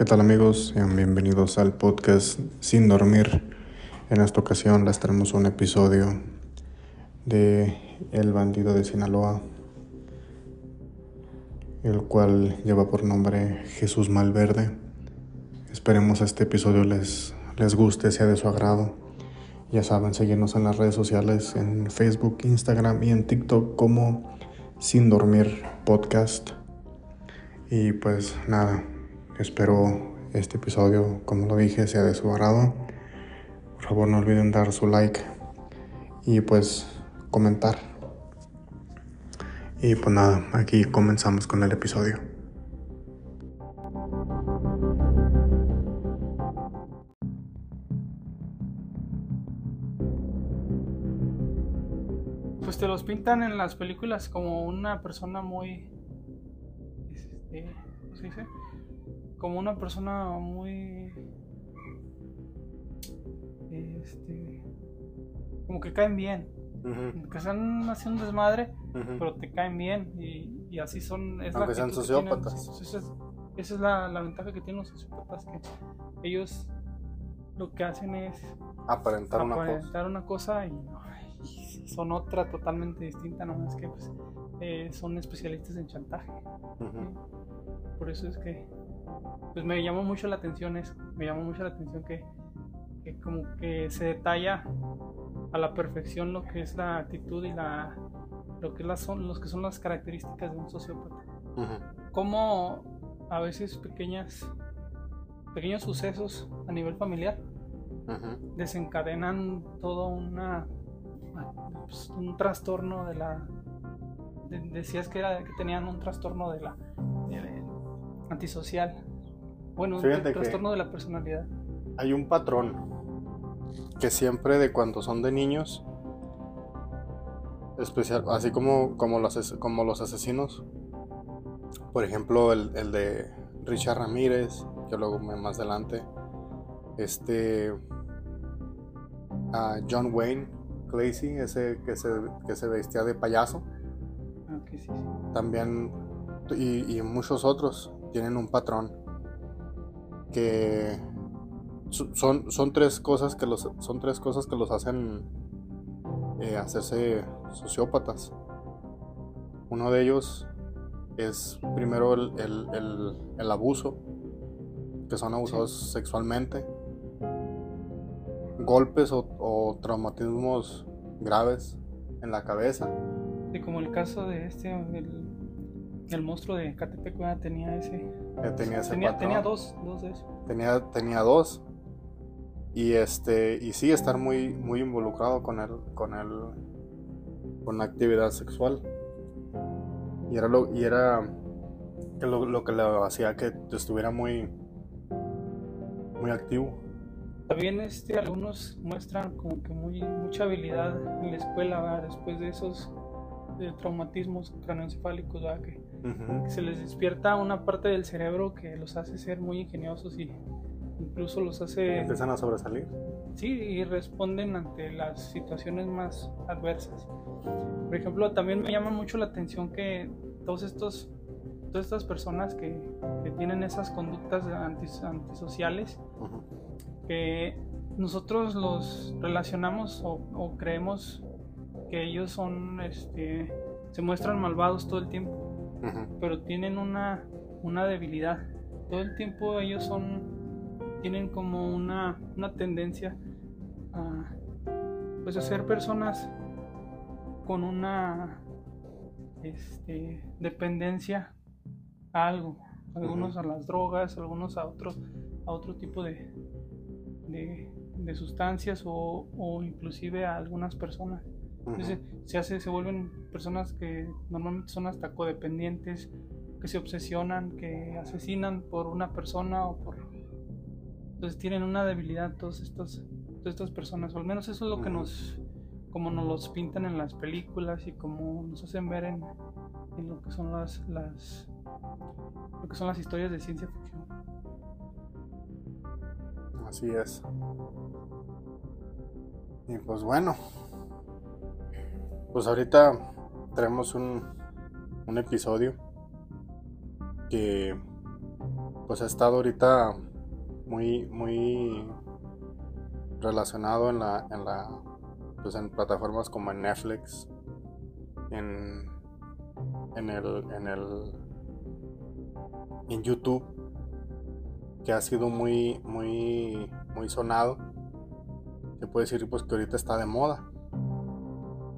¿Qué tal amigos? Sean bienvenidos al podcast Sin Dormir. En esta ocasión les traemos un episodio de El bandido de Sinaloa, el cual lleva por nombre Jesús Malverde. Esperemos este episodio les, les guste, sea de su agrado. Ya saben, seguirnos en las redes sociales, en Facebook, Instagram y en TikTok como Sin Dormir Podcast. Y pues nada, espero este episodio, como lo dije, sea de su agrado. Por favor no olviden dar su like y pues comentar. Y pues nada, aquí comenzamos con el episodio. Pues te los pintan en las películas como una persona muy. Este, ¿Cómo se dice? Como una persona muy. Este. Como que caen bien. Que están haciendo un desmadre, pero te caen bien. Y, y así son. Es Aunque sean actitud que tienen. sociópatas. Esa es, esa es la, la ventaja que tienen los sociópatas: que ellos lo que hacen es Aparentar una cosa. aparentar una cosa y, y son otra totalmente distinta, nomás que pues, eh, son especialistas en chantaje. Por eso es que pues me llamó mucho la atención eso, me llamó mucho la atención que, que como que se detalla a la perfección lo que es la actitud y la lo que las son los que son las características de un sociópata. Como a veces pequeñas pequeños sucesos a nivel familiar desencadenan todo una pues, un trastorno de la de- decías que era que tenían un trastorno de la de- antisocial. Bueno que- trastorno de la personalidad. Hay un patrón que siempre de cuando son de niños, especial, así como, como, los, como los asesinos, por ejemplo el, el de Richard Ramírez, que luego más adelante, este John Wayne Gacy, ese que se, que se vestía de payaso, Ah, ok, sí, sí. también y, y muchos otros tienen un patrón que so- son, son tres cosas que los son tres cosas que los hacen eh, hacerse sociópatas. Uno de ellos es primero el, el- el- el abuso que son abusados sexualmente. Golpes o, o traumatismos graves en la cabeza. Sí, como el caso de este el, el monstruo de Catepec ¿verdad? tenía ese tenía ese tenía, dos dos de esos tenía, tenía dos. Y este, y sí estar muy, muy involucrado con el, con el, con la actividad sexual. Y era lo, y era que lo, lo que le hacía que estuviera muy, muy activo. También este, algunos muestran como que muy, mucha habilidad en la escuela ¿verdad? después de esos de traumatismos craneoencefálicos ¿verdad? que, Se les despierta una parte del cerebro que los hace ser muy ingeniosos y incluso los hace Empiezan a sobresalir. sí y responden ante las situaciones más adversas. Por ejemplo, también me llama mucho la atención que todos estos todas estas personas que, que tienen esas conductas antis- antisociales que nosotros los relacionamos o, o creemos que ellos son, este, se muestran malvados todo el tiempo, Pero tienen una, una debilidad. Todo el tiempo ellos son, tienen como una, una tendencia a, pues a ser personas con una, este, dependencia a algo. Algunos a las drogas, algunos a otros, a otro tipo de, de, de sustancias o, o inclusive a algunas personas. Se hace, se vuelven personas que normalmente son hasta codependientes, que se obsesionan, que asesinan por una persona o por entonces tienen una debilidad todas estas personas, o al menos eso es lo que nos, como nos los pintan en las películas y como nos hacen ver en, en lo que son las, las, lo que son las historias de ciencia ficción. Así es. Y pues bueno. Pues ahorita tenemos un, un episodio que pues ha estado ahorita muy, muy relacionado en la, en la, pues en plataformas como en Netflix, en, en el, en el, en YouTube, que ha sido muy, muy, muy sonado. Se puede decir pues que ahorita está de moda.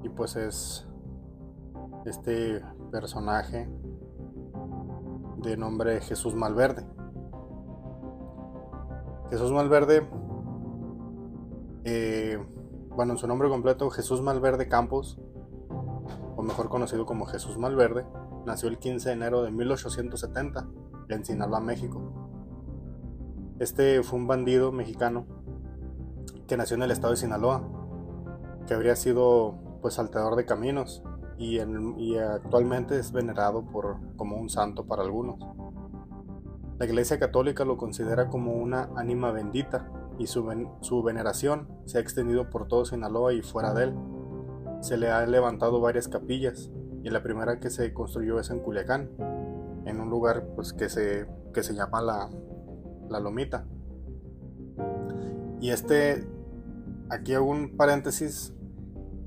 Y pues es este personaje de nombre Jesús Malverde. Jesús Malverde, eh, bueno, en su nombre completo, Jesús Malverde Campos, o mejor conocido como Jesús Malverde, nació el 15 de enero de 1870 en Sinaloa, México. Este fue un bandido mexicano que nació en el estado de Sinaloa, que habría sido pues salteador de caminos y, actualmente es venerado por, como un santo para algunos. La Iglesia Católica lo considera como una ánima bendita y su, veneración se ha extendido por todo Sinaloa y fuera de él. Se le ha levantado varias capillas y la primera que se construyó es en Culiacán, en un lugar pues, que, se, que se llama la, la Lomita. Y este, aquí hago un paréntesis,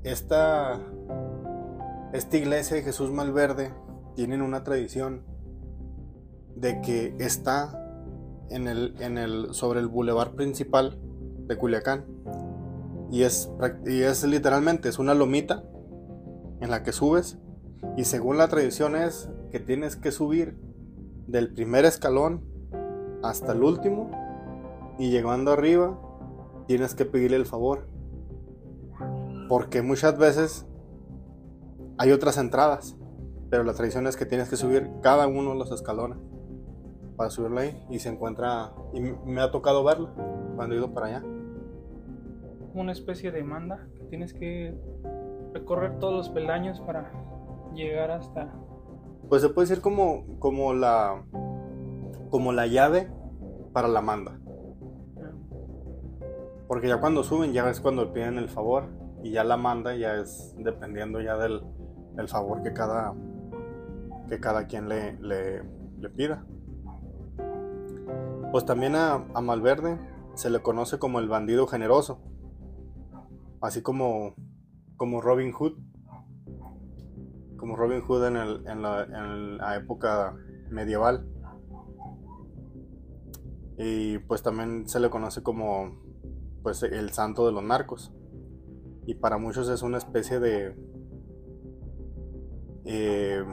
esta, esta iglesia de Jesús Malverde tienen una tradición de que está en el, en el, sobre el bulevar principal de Culiacán. Y es, y es literalmente, es una lomita en la que subes. Y según la tradición es que tienes que subir del primer escalón hasta el último. Y llegando arriba, tienes que pedirle el favor. Porque muchas veces hay otras entradas. Pero la tradición es que tienes que subir cada uno de los escalones para subirlo ahí y se encuentra y me ha tocado verlo cuando he ido para allá. Una especie de manda que tienes que recorrer todos los peldaños para llegar hasta pues se puede decir como como la como la llave para la manda. Porque ya cuando suben ya es cuando piden el favor y ya la manda ya es dependiendo ya del, favor que cada que cada quien le, le, pida. Pues también a, Malverde se le conoce como el bandido generoso, así como, como Robin Hood, como Robin Hood en, en, la, época medieval. Y pues también se le conoce como pues el santo de los narcos. Y para muchos es una especie de eh,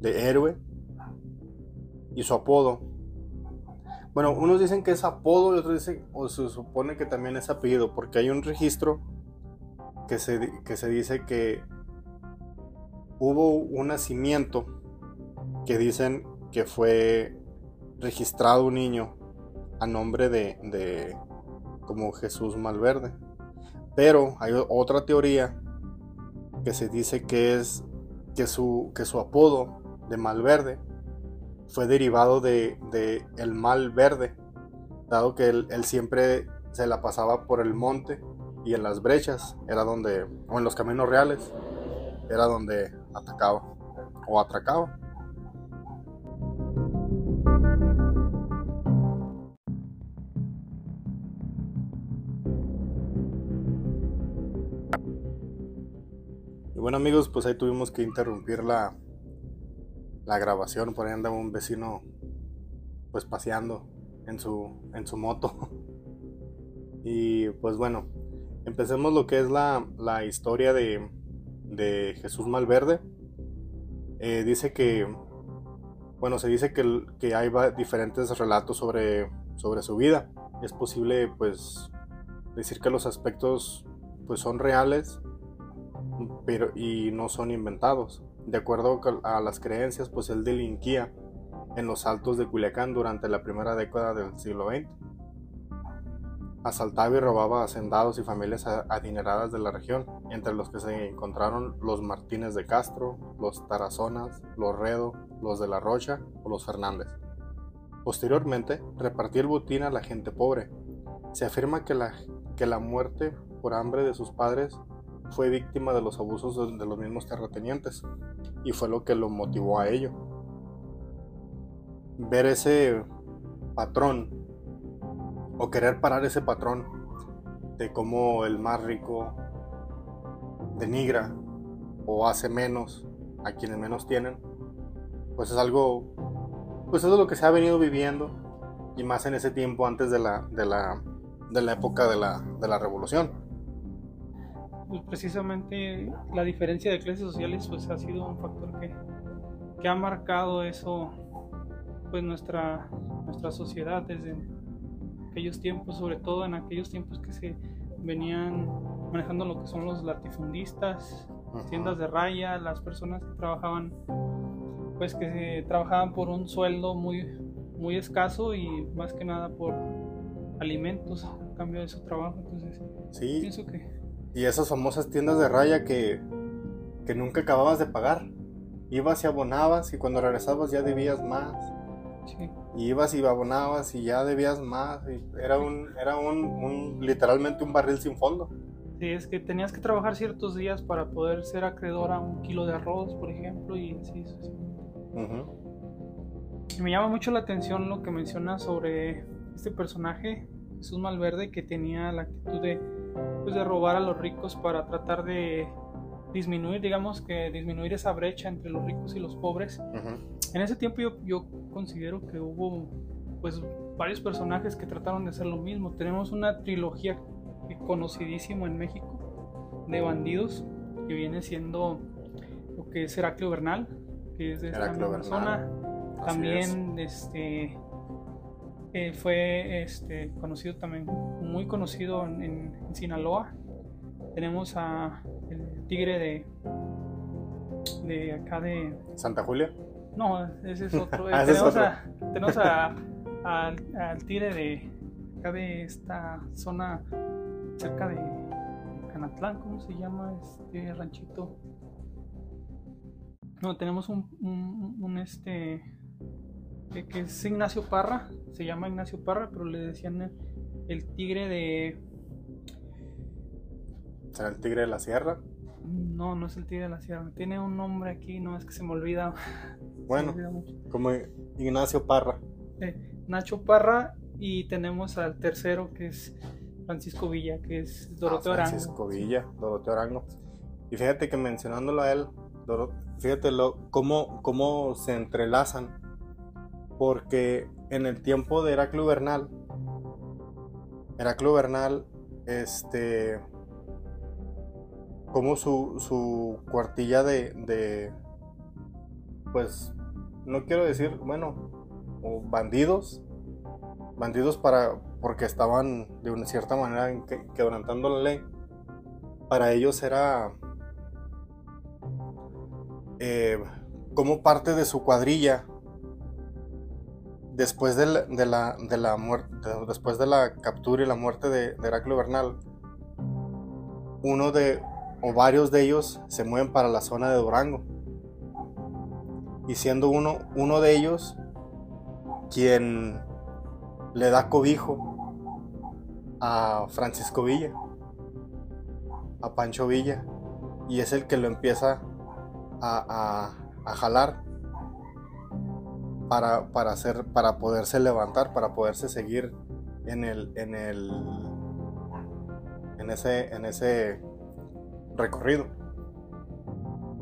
de héroe. Y su apodo bueno, unos dicen que es apodo y otros dicen, o se supone que también es apellido, porque hay un registro que se, que se dice que hubo un nacimiento que dicen que fue registrado un niño a nombre de, de como Jesús Malverde. Pero hay otra teoría que se dice que es que su, que su apodo de Malverde fue derivado de, el mal verde, dado que él, siempre se la pasaba por el monte y en las brechas era donde, o en los caminos reales, era donde atacaba o atracaba. Amigos, pues ahí tuvimos que interrumpir la, grabación, por ahí andaba un vecino pues paseando en su, en su moto. y pues bueno, empecemos lo que es la, la historia de, de, Jesús Malverde. Eh, dice que, bueno, se dice que, que, hay diferentes relatos sobre, sobre su vida. Es posible pues decir que los aspectos pues son reales pero, y no son inventados. De acuerdo a las creencias, pues él delinquía en los altos de Culiacán durante la primera década del siglo XX. Asaltaba y robaba hacendados y familias adineradas de la región, entre los que se encontraron los Martínez de Castro, los Tarazonas, los Redo, los de la Rocha o los Fernández. Posteriormente, repartía el botín a la gente pobre. Se afirma que la, que la muerte por hambre de sus padres fue víctima de los abusos de, los mismos terratenientes y fue lo que lo motivó a ello. Ver ese, patrón o querer parar ese patrón de cómo el más rico denigra o hace menos a quienes menos tienen, pues es algo, pues eso es lo que se ha venido viviendo y más en ese tiempo antes de la, de la, de la época de la, de la revolución. Pues precisamente la diferencia de clases sociales pues ha sido un factor que, que ha marcado eso pues nuestra, nuestra sociedad desde aquellos tiempos, sobre todo en aquellos tiempos que se venían manejando lo que son los latifundistas, tiendas de raya, las personas que trabajaban, pues que trabajaban por un sueldo muy, muy escaso y más que nada por alimentos a cambio de su trabajo. Entonces, Sí, pienso que y esas famosas tiendas de raya que, que nunca acababas de pagar. Ibas y abonabas y cuando regresabas ya debías más. sí, Y ibas y abonabas y ya debías más. y era un, era un, un- literalmente un barril sin fondo. sí, es que tenías que trabajar ciertos días para poder ser acreedor a un kilo de arroz, por ejemplo, y así sucesivamente. Ujú. Y me llama mucho la atención lo que menciona sobre este personaje, Jesús Malverde, que tenía la actitud de, pues, de robar a los ricos para tratar de disminuir, digamos que disminuir esa brecha entre los ricos y los pobres. Ujú. En ese tiempo yo, yo considero que hubo pues varios personajes que trataron de hacer lo mismo. Tenemos una trilogía conocidísima en México de bandidos que viene siendo lo que es Heraclio Bernal, que es de esta misma. Así También este eh, fue este conocido también muy conocido en, en- en Sinaloa. Tenemos a el tigre de de acá de Santa Julia. no, ese es otro. Eh, Ah, tenemos otro. a- tenemos a- al, al tigre de acá de esta zona cerca de Canatlán, ¿cómo se llama este ranchito? No, tenemos un, un, un, este que, que es Ignacio Parra, se llama Ignacio Parra, pero le decían el, tigre de Será el tigre de la sierra. no, no es el tigre de la sierra, tiene un nombre aquí, no es que se me olvida. me Bueno, olvida como Ignacio Parra. Eh, Nacho Parra y tenemos al tercero que es Francisco Villa, que es Doroteo Ah, Arango. Francisco Villa, Doroteo Arango. Y fíjate que mencionándolo a él, fíjate lo, cómo, cómo se entrelazan. Porque en el tiempo de Heraclio Bernal, Heraclio Bernal, este, como su, su cuartilla de, de, pues, no quiero decir, bueno, bandidos, bandidos para, porque estaban de una cierta manera quebrantando la ley, para ellos era eh, como parte de su cuadrilla después de la, de la, muerte, después de la captura y la muerte de, de Heraclio Bernal, uno de o varios de ellos se mueven para la zona de Durango. Y siendo uno, uno de ellos quien le da cobijo a Francisco Villa, a Pancho Villa, y es el que lo empieza a, a- a jalar para, para, hacer, para poderse levantar, para poderse seguir en el, en el, en ese, en ese recorrido.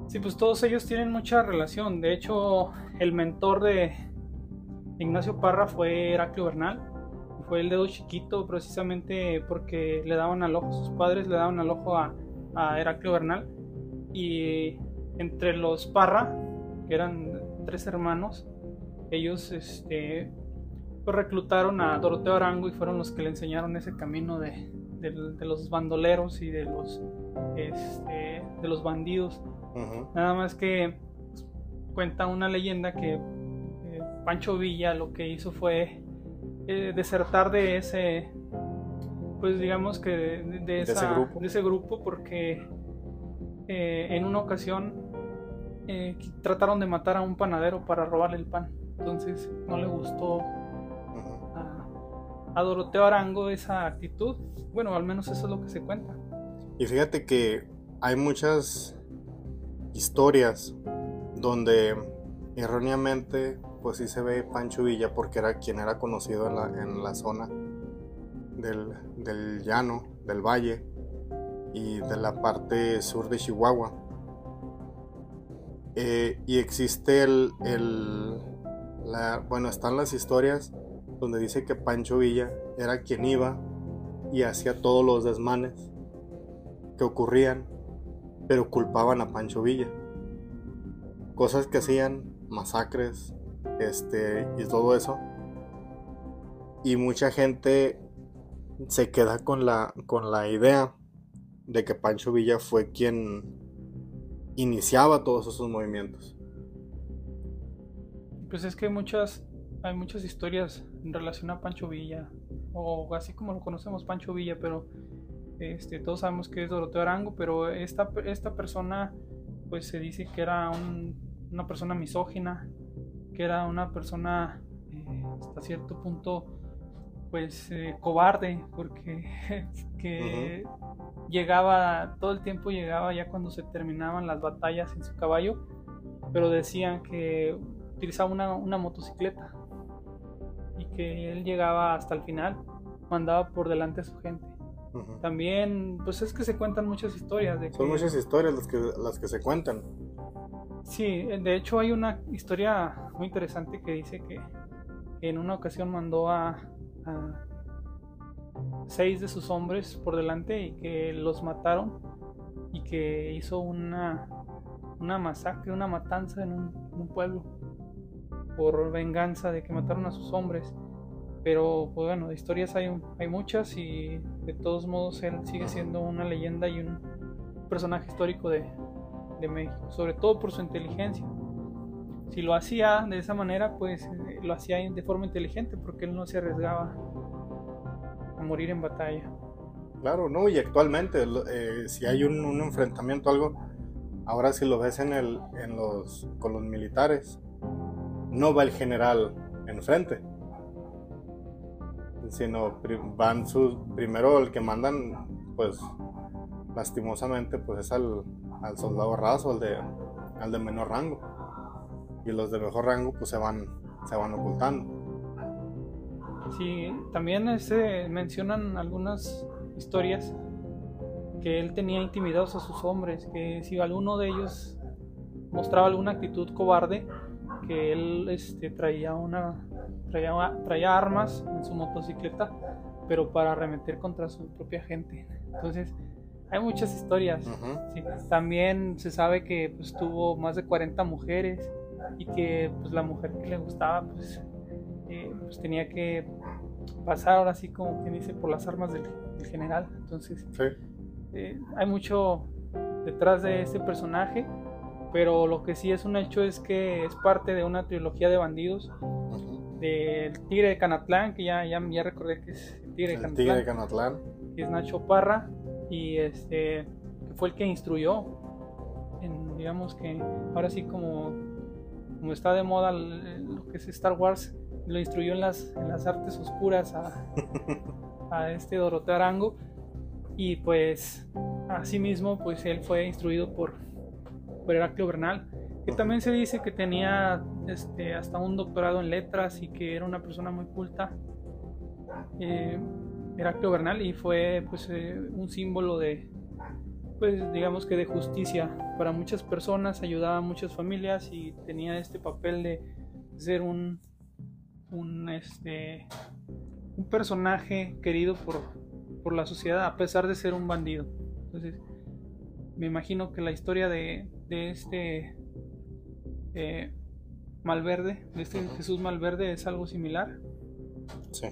Sí, pues todos ellos tienen mucha relación. De hecho, el mentor de Ignacio Parra fue Heraclio Bernal. Fue el dedo chiquito precisamente porque le daban al ojo, sus padres le daban al ojo a, a Heraclio Bernal. Y entre los Parra, que eran tres hermanos, ellos este, pues reclutaron a Doroteo Arango y fueron los que le enseñaron ese camino de, de- de los bandoleros y de los, este, de los bandidos. Nada más que pues, cuenta una leyenda que eh, Pancho Villa lo que hizo fue eh, desertar de ese, pues digamos que de, de ese esa- grupo. de ese grupo porque eh, en una ocasión trataron de matar a un panadero para robarle el pan. Entonces no le gustó a, a Doroteo Arango esa actitud. Bueno, al menos eso es lo que se cuenta. Y fíjate que hay muchas historias donde erróneamente pues sí se ve Pancho Villa porque era quien era conocido en la, en la zona del, del llano, del valle y de la parte sur de Chihuahua. Eh, y existe el, el bueno, están las historias donde dice que Pancho Villa era quien iba y hacía todos los desmanes que ocurrían, pero culpaban a Pancho Villa. Cosas que hacían, masacres, este, y todo eso. Y mucha gente se queda con la, con la idea de que Pancho Villa fue quien iniciaba todos esos movimientos. Pues es que hay muchas, hay muchas historias en relación a Pancho Villa, o así como lo conocemos Pancho Villa, pero este, todos sabemos que es Doroteo Arango, pero esta, esta persona pues se dice que era una persona misógina, que era una persona eh, hasta cierto punto pues eh, cobarde, porque que llegaba, todo el tiempo llegaba ya cuando se terminaban las batallas en su caballo, pero decían que utilizaba una, una motocicleta y que él llegaba hasta el final, mandaba por delante a su gente. También, pues es que se cuentan muchas historias. De Son muchas historias las que, las que se cuentan. Sí, de hecho hay una historia muy interesante que dice que en una ocasión mandó a seis de sus hombres por delante y que los mataron y que hizo una, una masacre, una matanza en un, pueblo por venganza de que mataron a sus hombres. Pero pues bueno, de historias hay, hay muchas y de todos modos él sigue siendo una leyenda y un personaje histórico de, de México, sobre todo por su inteligencia. Si lo hacía de esa manera, pues eh, lo hacía de forma inteligente porque él no se arriesgaba morir en batalla. Claro, no, y actualmente, eh, si hay un, enfrentamiento, algo, ahora si lo ves en el, en los, con los militares, no va el general enfrente, sino van sus, primero el que mandan, pues, lastimosamente, pues es al, al soldado raso, al de, al de menor rango, y los de mejor rango, pues se van, se van ocultando. Sí, también se mencionan algunas historias que él tenía intimidados a sus hombres, que si alguno de ellos mostraba alguna actitud cobarde, que él este, traía una traía, traía armas en su motocicleta, pero para arremeter contra su propia gente. Entonces, hay muchas historias. También se sabe que pues, tuvo más de 40 mujeres y que pues, la mujer que le gustaba pues, eh, pues tenía que pasar ahora sí como quien dice por las armas del, general. Entonces, eh, hay mucho detrás de este personaje, pero lo que sí es un hecho es que es parte de una trilogía de bandidos. Del Tigre de Canatlán, que ya, ya, ya recordé que es el Tigre de Canatlán. Que es Nacho Parra, y este que fue el que instruyó en, digamos que ahora sí como, como está de moda lo que es Star Wars, lo instruyó en las, en las artes oscuras a, a este Doroteo Arango y pues asimismo pues él fue instruido por Heraclio Bernal que también se dice que tenía este, hasta un doctorado en letras y que era una persona muy culta eh, Heraclio Bernal y fue pues eh, un símbolo de pues digamos que de justicia para muchas personas ayudaba a muchas familias y tenía este papel de ser un un, este, un personaje querido por, por la sociedad a pesar de ser un bandido. Entonces, me imagino que la historia de, de este eh, Malverde, de este Jesús Malverde, es algo similar. Sí.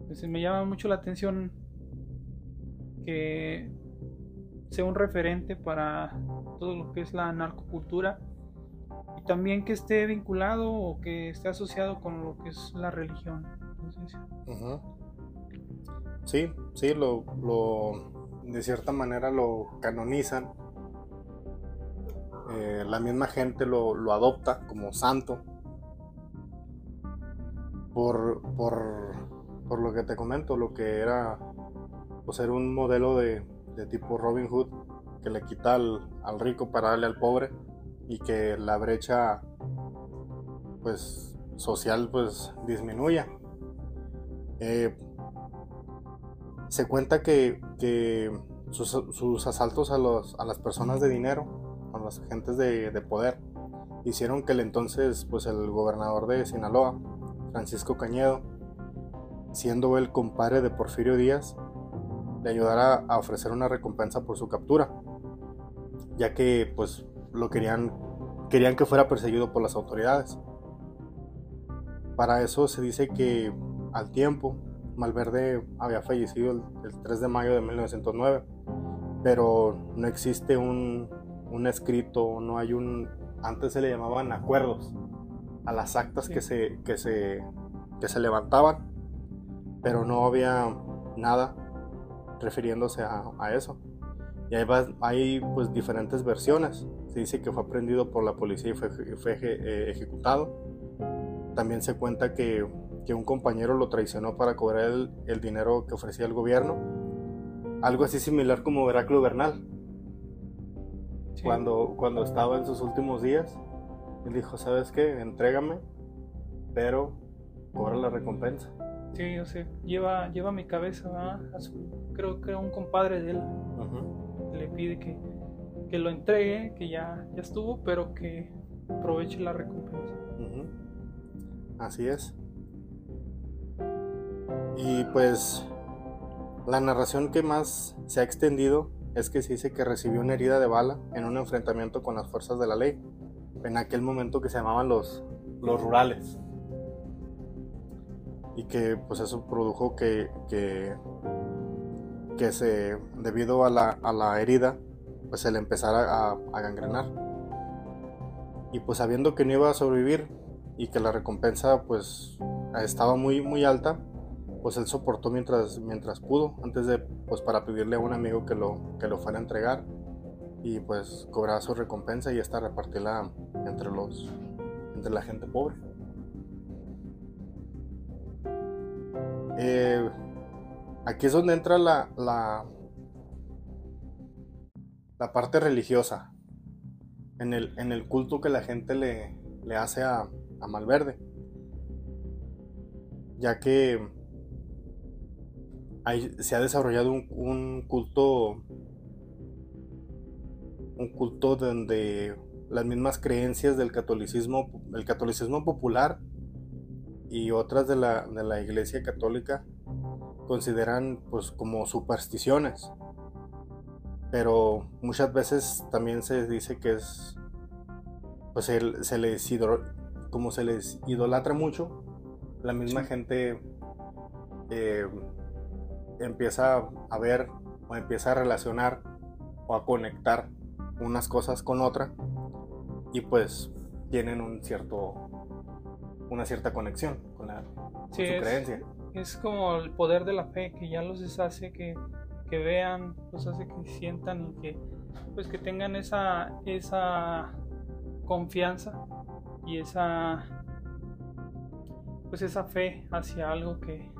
Entonces, me llama mucho la atención que sea un referente para todo lo que es la narcocultura también que esté vinculado o que esté asociado con lo que es la religión. Sí, sí, lo, lo, de cierta manera lo canonizan. Eh, la misma gente lo, adopta como santo por, por, lo que te comento, lo que era pues, un modelo de, tipo Robin Hood que le quita al rico para darle al pobre y que la brecha pues social pues disminuya. Eh, se cuenta que, sus, asaltos a, los, a las personas de dinero, a los agentes de, de, poder, hicieron que el entonces pues el gobernador de Sinaloa, Francisco Cañedo, siendo el compadre de Porfirio Díaz, le ayudara a ofrecer una recompensa por su captura, ya que pues lo querían querían que fuera perseguido por las autoridades. Para eso se dice que al tiempo Malverde había fallecido el, 3 de mayo de 1909, pero no existe un, un, escrito, no hay un... Antes se le llamaban acuerdos a las actas que, se, que, se, que se levantaban, pero no había nada refiriéndose a, a eso. Y hay, hay pues diferentes versiones. Se dice que fue aprendido por la policía y fue, fue eh, ejecutado. También se cuenta que, que, un compañero lo traicionó para cobrar el, el, dinero que ofrecía el gobierno. Algo así similar como Heraclio Bernal. Cuando, cuando estaba en sus últimos días, él dijo, ¿sabes qué? Entrégame, pero cobra la recompensa. Sí, yo sé. Lleva, lleva mi cabeza a su, creo que un compadre de él le pide que, que lo entregue, que ya, ya estuvo, pero que aproveche la recompensa. Así es. Y pues la narración que más se ha extendido es que se dice que recibió una herida de bala en un enfrentamiento con las fuerzas de la ley, en aquel momento que se llamaban los, los rurales. Y que pues eso produjo que, que que se, debido a la, a la herida, pues se le empezara a, gangrenar. Y pues sabiendo que no iba a sobrevivir y que la recompensa pues estaba muy, muy alta, pues él soportó mientras, mientras pudo, antes de, pues para pedirle a un amigo que lo, que lo fuera a entregar y pues cobrar su recompensa y esta repartirla entre los, entre la gente pobre. Eh, Aquí es donde entra la, la, la parte religiosa, en el, en el, culto que la gente le, le hace a, a, Malverde. Ya que se ha desarrollado un, un, culto, un culto donde las mismas creencias del catolicismo, el catolicismo popular y otras de la, de la iglesia católica consideran pues como supersticiones. Pero muchas veces también se dice que es pues se les como se les idolatra mucho, la misma gente eh, empieza a ver o empieza a relacionar o a conectar unas cosas con otra y pues tienen un cierto una cierta conexión con, la, su creencia. es como el poder de la fe que ya los hace que, que vean, los hace que sientan y que pues que tengan esa, esa confianza y esa pues esa fe hacia algo que,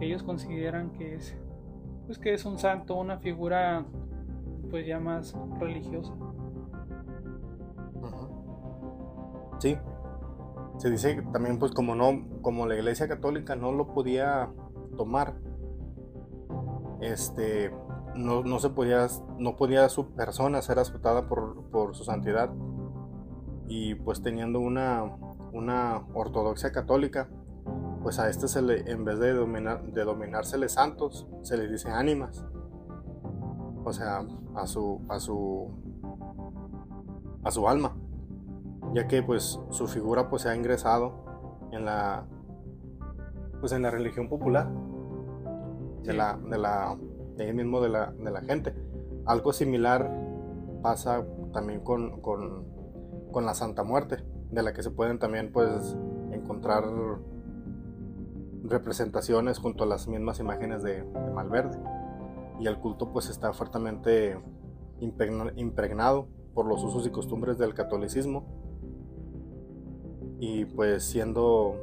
ellos consideran que es pues que es un santo, una figura pues ya más religiosa. Sí, se dice también pues como no como la iglesia católica no lo podía tomar este no, se podía no podía su persona ser aceptada por, su santidad. Y pues teniendo una una ortodoxia católica pues a este se le en vez de dominar de dominársele santos se le dice ánimas. O sea a su a su a su alma. Ya que pues su figura pues se ha ingresado en la pues en la religión popular. De la de la de ahí mismo de la, de la gente. Algo similar pasa también con, con, con, la Santa Muerte de la que se pueden también pues encontrar representaciones junto a las mismas imágenes de, de Malverde y el culto pues está fuertemente impregnado por los usos y costumbres del catolicismo y pues siendo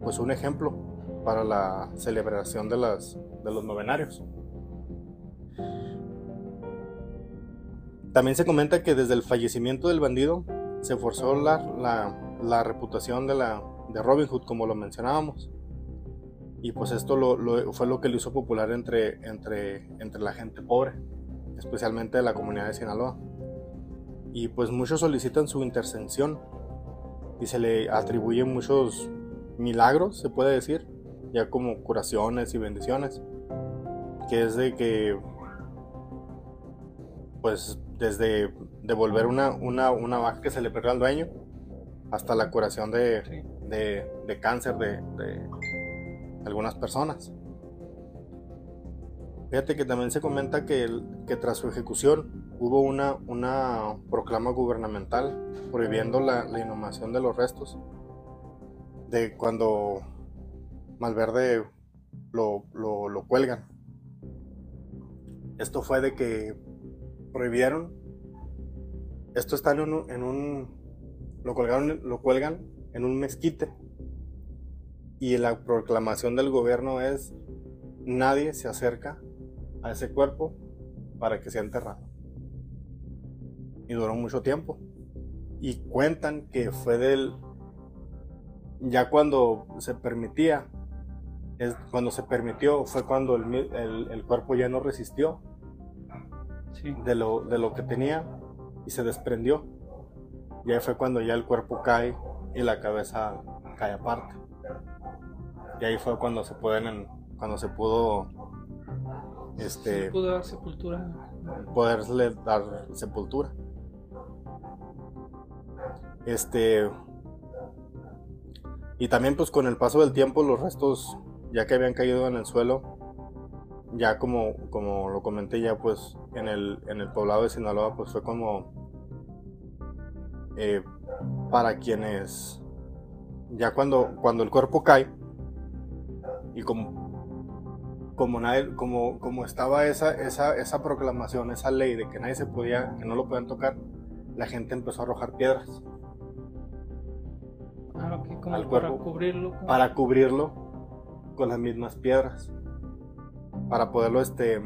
pues un ejemplo para la celebración de, las, de los novenarios. También se comenta que desde el fallecimiento del bandido se forzó la, la reputación de, la, de Robin Hood, como lo mencionábamos. Y pues esto lo, fue lo que lo hizo popular entre, entre, entre la gente pobre, especialmente de la comunidad de Sinaloa. Y pues muchos solicitan su intercesión y se le atribuyen muchos milagros, se puede decir, ya como curaciones y bendiciones, que es de que, pues desde devolver una, una, una vaca que se le perdió al dueño, hasta la curación de, de, cáncer de, de, algunas personas. Fíjate que también se comenta que, que tras su ejecución hubo una, una proclama gubernamental prohibiendo la, la inhumación de los restos de cuando Malverde lo, lo, lo, cuelgan. Esto fue de que prohibieron. Esto está en un, en un lo colgaron, lo cuelgan en un mezquite. Y la proclamación del gobierno es nadie se acerca a ese cuerpo para que sea enterrado. Y duró mucho tiempo. Y cuentan que fue del ya cuando se permitía, es, cuando se permitió fue cuando el, cuerpo ya no resistió de, lo, de lo que tenía y se desprendió. Y ahí fue cuando ya el cuerpo cae y la cabeza cae aparte. Y ahí fue cuando se pueden, cuando se pudo, este, se pudo dar sepultura. Poderle dar sepultura. Este, y también pues con el paso del tiempo los restos, ya que habían caído en el suelo, ya como, como lo comenté ya pues en el, en el poblado de Sinaloa pues fue como eh, para quienes ya cuando, cuando el cuerpo cae y como, como, nadie, como, como estaba esa, esa, esa proclamación, esa ley de que nadie se podía, que no lo podían tocar, la gente empezó a arrojar piedras al cuerpo, para cubrirlo. Para cubrirlo con las mismas piedras. Para poderlo este,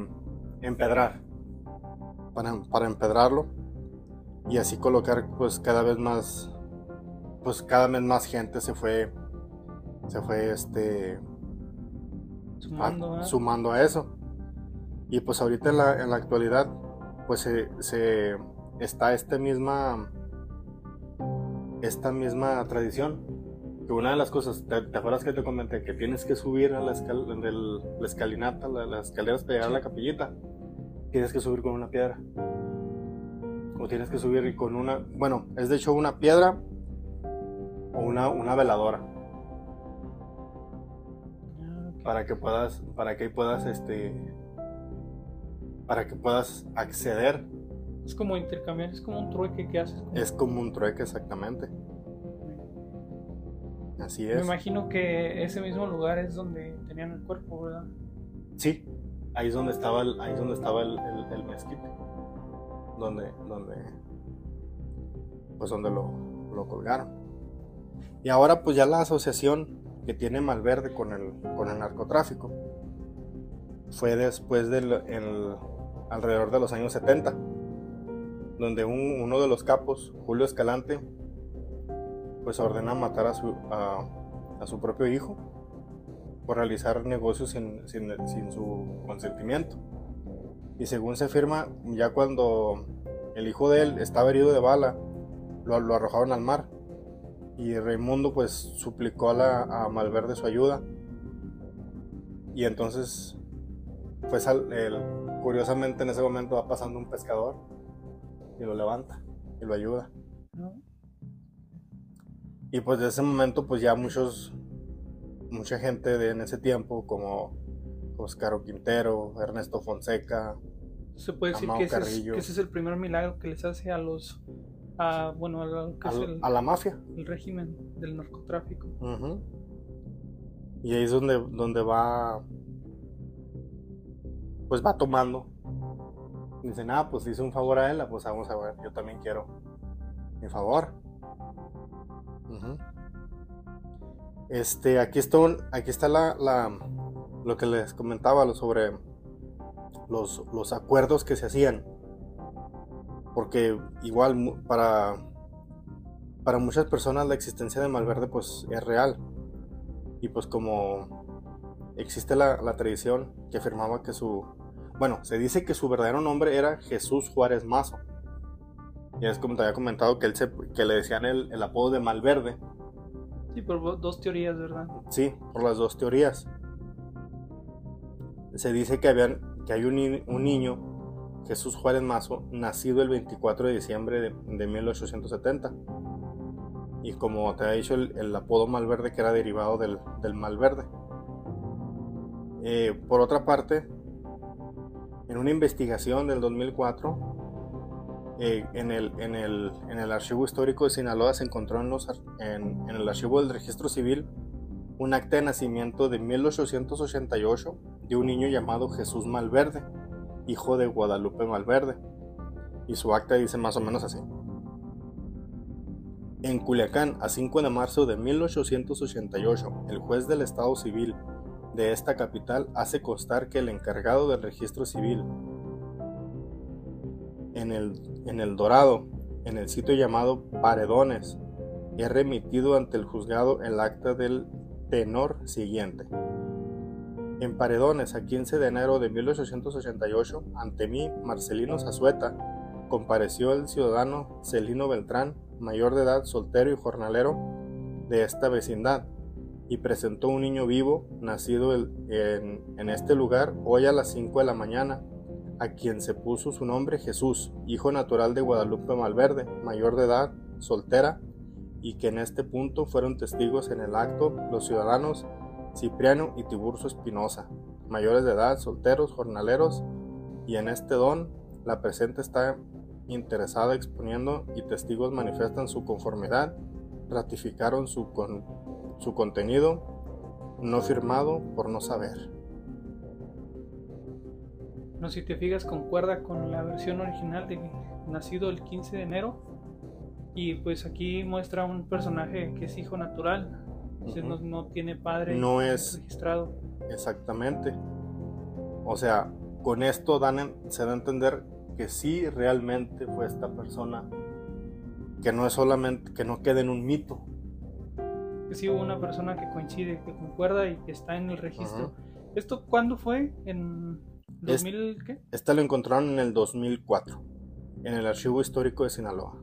empedrar. Para, para empedrarlo. Y así colocar pues cada vez más. Pues cada vez más gente se fue. Se fue este. Sumando a, sumando a eso. Y pues ahorita en la, en la actualidad. Pues se, se está esta misma esta misma tradición que una de las cosas, ¿te, acuerdas que te comenté? Que tienes que subir a la, la escalinata, las escaleras para llegar a la capillita. Tienes que subir con una piedra. O tienes que subir con una... Bueno, es de hecho una piedra o una, una veladora. Para que puedas, para que puedas, este... Para que puedas acceder. Es como intercambiar, es como un trueque que haces. Es como un trueque, exactamente. Así es. Me imagino que ese mismo lugar es donde tenían el cuerpo, ¿verdad? Sí, ahí es donde estaba el, ahí es donde estaba el, el, mezquite. Donde, donde, pues donde lo, lo, colgaron. Y ahora pues ya la asociación que tiene Malverde con el, con el narcotráfico fue después del el, alrededor de los años 70, donde un, uno de los capos, Julio Escalante, pues ordena matar a su, a, su propio hijo por realizar negocios sin, su consentimiento. Y según se afirma, ya cuando el hijo de él estaba herido de bala, lo, arrojaron al mar. Y Raimundo pues suplicó a, la, a Malverde su ayuda. Y entonces, pues curiosamente en ese momento va pasando un pescador y lo levanta y lo ayuda. Y pues de ese momento pues ya muchos, mucha gente de en ese tiempo como Oscar Quintero, Ernesto Fonseca. Se puede decir que ese, es, el primer milagro que les hace a los, a, bueno, a, la mafia. El régimen del narcotráfico. Y ahí es donde, donde va, pues va tomando. Dicen, ah, pues hice un favor a él, pues vamos a ver, yo también quiero mi favor. Este, aquí está, aquí está la, lo que les comentaba sobre los, los acuerdos que se hacían. Porque igual para, para muchas personas la existencia de Malverde pues es real. Y pues como existe la, tradición que afirmaba que su... Bueno, se dice que su verdadero nombre era Jesús Juárez Mazo. Y es como te había comentado que, él se, que le decían el, el apodo de Malverde. Sí, por dos teorías, ¿verdad? Sí, por las dos teorías. Se dice que, habían, que hay un, un niño Jesús Juárez Mazo, nacido el 24 de diciembre de, 1870. Y como te ha dicho, el, apodo Malverde que era derivado del, Malverde. Eh, por otra parte, en una investigación del 2004, eh, en, el, Archivo Histórico de Sinaloa se encontró en, en el Archivo del Registro Civil un acta de nacimiento de 1888 de un niño llamado Jesús Malverde hijo de Guadalupe Malverde. Y su acta dice más o menos así. En Culiacán, a 5 de marzo de 1888, el juez del Estado Civil de esta capital hace constar que el encargado del registro civil en el, en el Dorado, en el sitio llamado Paredones, he remitido ante el juzgado el acta del tenor siguiente. En Paredones, a 15 de enero de 1888, ante mí, Marcelino Zazueta, compareció el ciudadano Celino Beltrán, mayor de edad, soltero y jornalero de esta vecindad, y presentó un niño vivo, nacido en, en este lugar hoy a las 5 de la mañana, a quien se puso su nombre Jesús, hijo natural de Guadalupe Malverde, mayor de edad, soltera, y que en este punto fueron testigos en el acto los ciudadanos Cipriano y Tiburcio Espinosa, mayores de edad, solteros, jornaleros, y en este don la presente está interesada exponiendo y testigos manifiestan su conformidad, ratificaron su, con, su contenido, no firmado por no saber. No, si te fijas, concuerda con la versión original de nacido el 15 de enero. Y pues aquí muestra un personaje que es hijo natural, no, tiene padre no es registrado. Exactamente. O sea, con esto dan se da a entender que sí realmente fue esta persona, que no es solamente, que no quede en un mito. Que sí hubo una persona que coincide, que concuerda y que está en el registro. ¿Esto cuándo fue? ¿En 2000 qué? Esta lo encontraron en el 2004, en el Archivo Histórico de Sinaloa.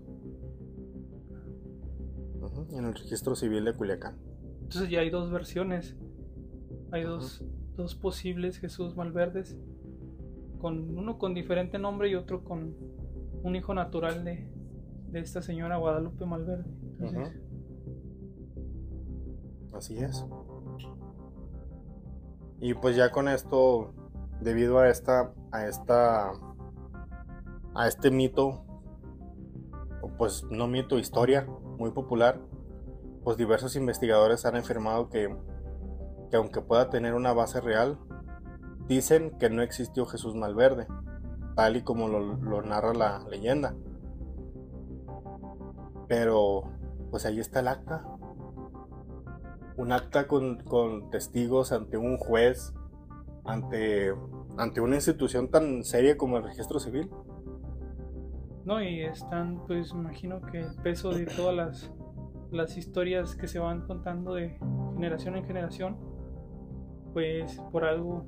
en el registro civil de Culiacán. Entonces ya hay dos versiones. Hay dos, posibles Jesús Malverdes. Con uno con diferente nombre y otro con un hijo natural de, esta señora Guadalupe Malverde. Así es. Y pues ya con esto, debido a esta, a esta, a este mito, pues no mito, historia muy popular, pues diversos investigadores han afirmado que, que aunque pueda tener una base real, dicen que no existió Jesús Malverde, tal y como lo, narra la leyenda. Pero, pues ahí está el acta. Un acta con, con testigos ante un juez, ante, ante una institución tan seria como el registro civil. No, y están, pues imagino que el peso de todas las las historias que se van contando de generación en generación, pues por algo,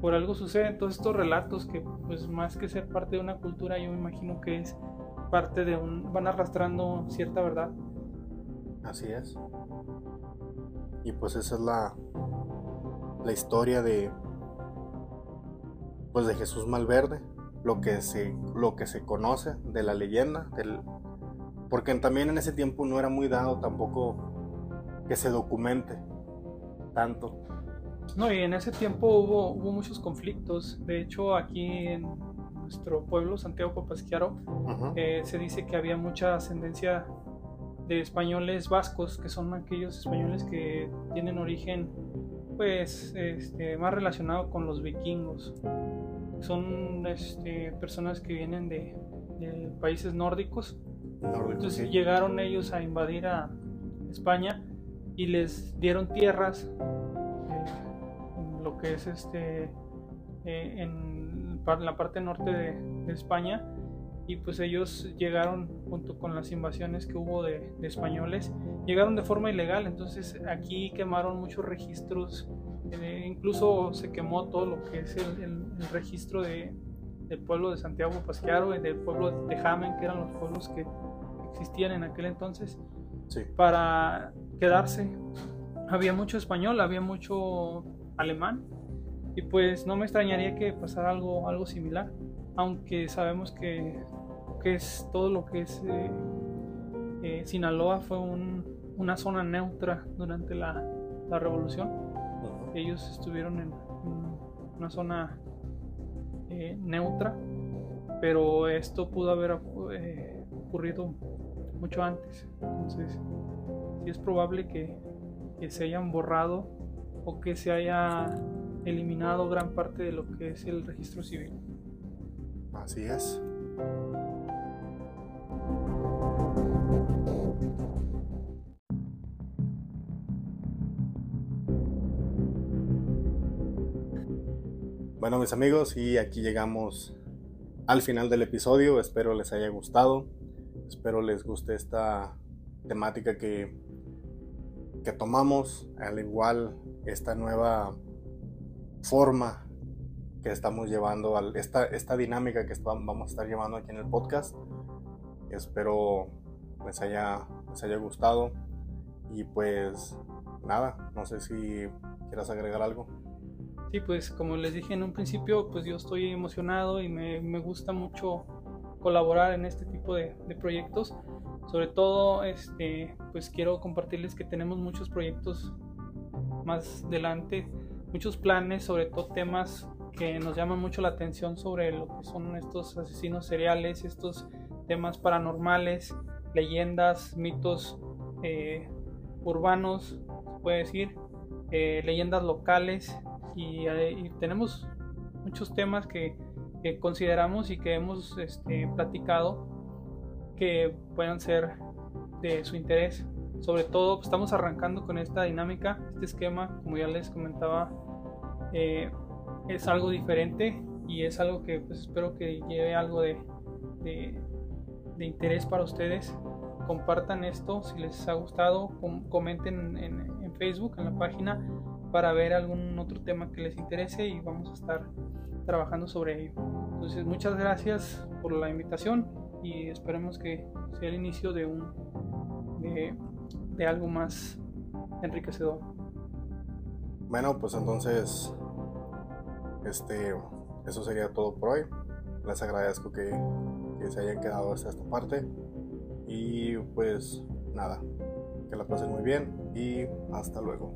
por algo suceden todos estos relatos que pues más que ser parte de una cultura, yo me imagino que es parte de un, van arrastrando cierta verdad. Así es. Y pues esa es la, la historia de, pues de Jesús Malverde, lo que se, lo que se conoce de la leyenda, del, porque también en ese tiempo no era muy dado tampoco que se documente tanto. No, y en ese tiempo hubo, hubo muchos conflictos. De hecho, aquí en nuestro pueblo, Santiago Papasquiaro, eh, se dice que había mucha ascendencia de españoles vascos, que son aquellos españoles que tienen origen pues este, más relacionado con los vikingos. Son este, personas que vienen de países nórdicos entonces llegaron ellos a invadir a España y les dieron tierras, eh, lo que es este, eh, en la parte norte de, España, y pues ellos llegaron junto con las invasiones que hubo de, españoles, llegaron de forma ilegal, entonces aquí quemaron muchos registros, eh, incluso se quemó todo lo que es el, registro de, del pueblo de Santiago Pasquiaro y del pueblo de Jamen, que eran los pueblos que existían en aquel entonces, para quedarse. Había mucho español, había mucho alemán, y pues no me extrañaría que pasara algo, algo similar, aunque sabemos que que es todo lo que es eh, eh, Sinaloa fue una zona neutra durante la, revolución. Ellos estuvieron en, una zona eh, neutra, pero esto pudo haber ocurrido mucho antes. Entonces, sí es probable que, que se hayan borrado o que se haya eliminado gran parte de lo que es el registro civil. Así es. Bueno, mis amigos, y aquí llegamos al final del episodio. Espero les haya gustado. Espero les guste esta temática que, que tomamos, al igual esta nueva forma que estamos llevando, al, esta, esta dinámica que vamos a estar llevando aquí en el podcast. Espero les haya, les haya gustado. Y pues nada, no sé si quieras agregar algo. Sí, pues como les dije en un principio, pues yo estoy emocionado y me, me gusta mucho colaborar en este tipo de, de, proyectos. Sobre todo, este, pues quiero compartirles que tenemos muchos proyectos más adelante, muchos planes, sobre todo temas que nos llaman mucho la atención sobre lo que son estos asesinos seriales, estos temas paranormales, leyendas, mitos eh, urbanos, se puede decir, eh, leyendas locales eh, y, tenemos muchos temas que, consideramos y que hemos este, platicado que puedan ser de su interés. Sobre todo pues, estamos arrancando con esta dinámica, este esquema, como ya les comentaba, eh, es algo diferente y es algo que pues, espero que lleve algo de, de, interés para ustedes. Compartan esto si les ha gustado, comenten en, en Facebook, en la página para ver algún otro tema que les interese y vamos a estar trabajando sobre ello. Entonces, muchas gracias por la invitación y esperemos que sea el inicio de un de, algo más enriquecedor. Bueno, pues entonces este eso sería todo por hoy. Les agradezco que, que se hayan quedado hasta esta parte y pues nada, que la pasen muy bien y hasta luego.